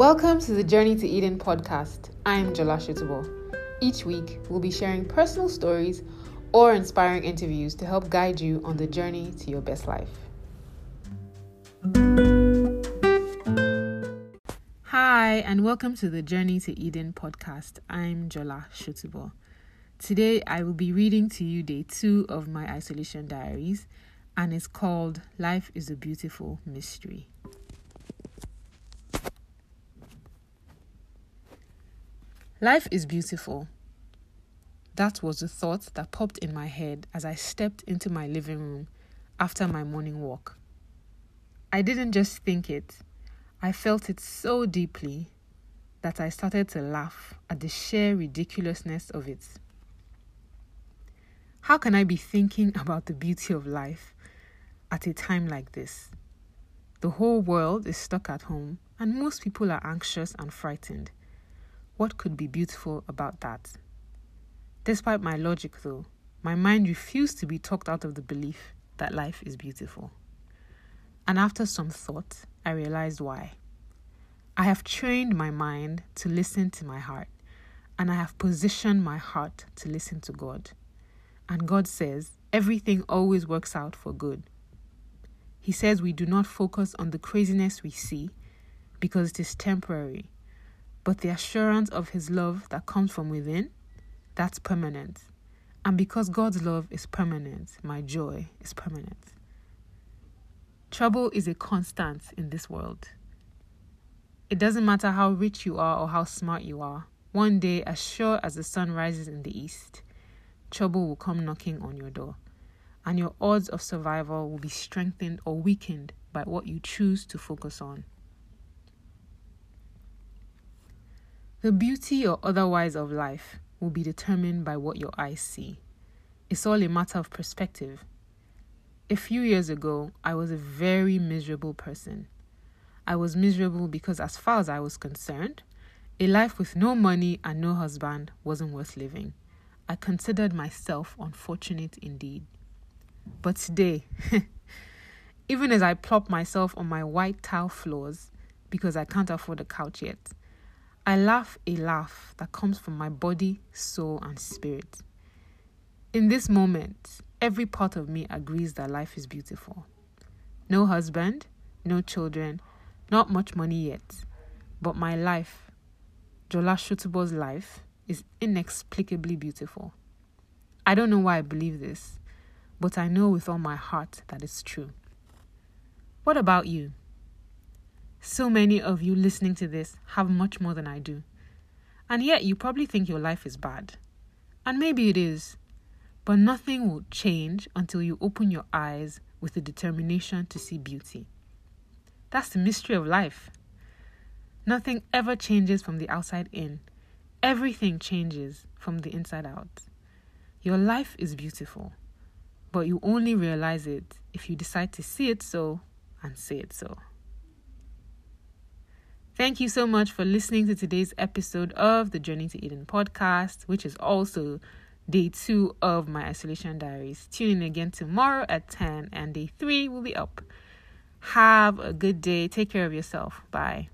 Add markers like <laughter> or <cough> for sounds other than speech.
Welcome to the Journey to Eden podcast. I'm Jola Sotubo. Each week, we'll be sharing personal stories or inspiring interviews to help guide you on the journey to your best life. Hi, and welcome to the Journey to Eden podcast. I'm Jola Sotubo. Today, I will be reading to you day two of my isolation diaries, and it's called Life is a Beautiful Mystery. Life is beautiful. That was the thought that popped in my head as I stepped into my living room after my morning walk. I didn't just think it, I felt it so deeply that I started to laugh at the sheer ridiculousness of it. How can I be thinking <laughs> about the beauty of life at a time like this? The whole world is stuck at home, and most people are anxious and frightened. What could be beautiful about that? Despite my logic, though, my mind refused to be talked out of the belief that life is beautiful. And after some thought, I realized why. I have trained my mind to listen to my heart, and I have positioned my heart to listen to God. And God says everything always works out for good. He says we do not focus on the craziness we see because it is temporary, but the assurance of His love that comes from within, that's permanent. And because God's love is permanent, my joy is permanent. Trouble is a constant in this world. It doesn't matter how rich you are or how smart you are. One day, as sure as the sun rises in the east, trouble will come knocking on your door, and your odds of survival will be strengthened or weakened by what you choose to focus on. The beauty or otherwise of life will be determined by what your eyes see. It's all a matter of perspective. A few years ago, I was a very miserable person. I was miserable because, as far as I was concerned, a life with no money and no husband wasn't worth living. I considered myself unfortunate indeed. But today, <laughs> even as I plop myself on my white tile floors because I can't afford a couch yet, I laugh a laugh that comes from my body, soul, and spirit. In this moment, every part of me agrees that life is beautiful. No husband, no children, not much money yet, but my life, Jola Sotubo's life, is inexplicably beautiful. I don't know why I believe this, but I know with all my heart that it's true. What about you? So many of you listening to this have much more than I do. And yet you probably think your life is bad. And maybe it is. But nothing will change until you open your eyes with the determination to see beauty. That's the mystery of life. Nothing ever changes from the outside in, Everything changes from the inside out. Your life is beautiful, but you only realize it if you decide to see it so and say it so. Thank you so much for listening to today's episode of the Journey to Eden podcast, which is also day two of my isolation diaries. Tune in again tomorrow at 10, and day three will be up. Have a good day. Take care of yourself. Bye.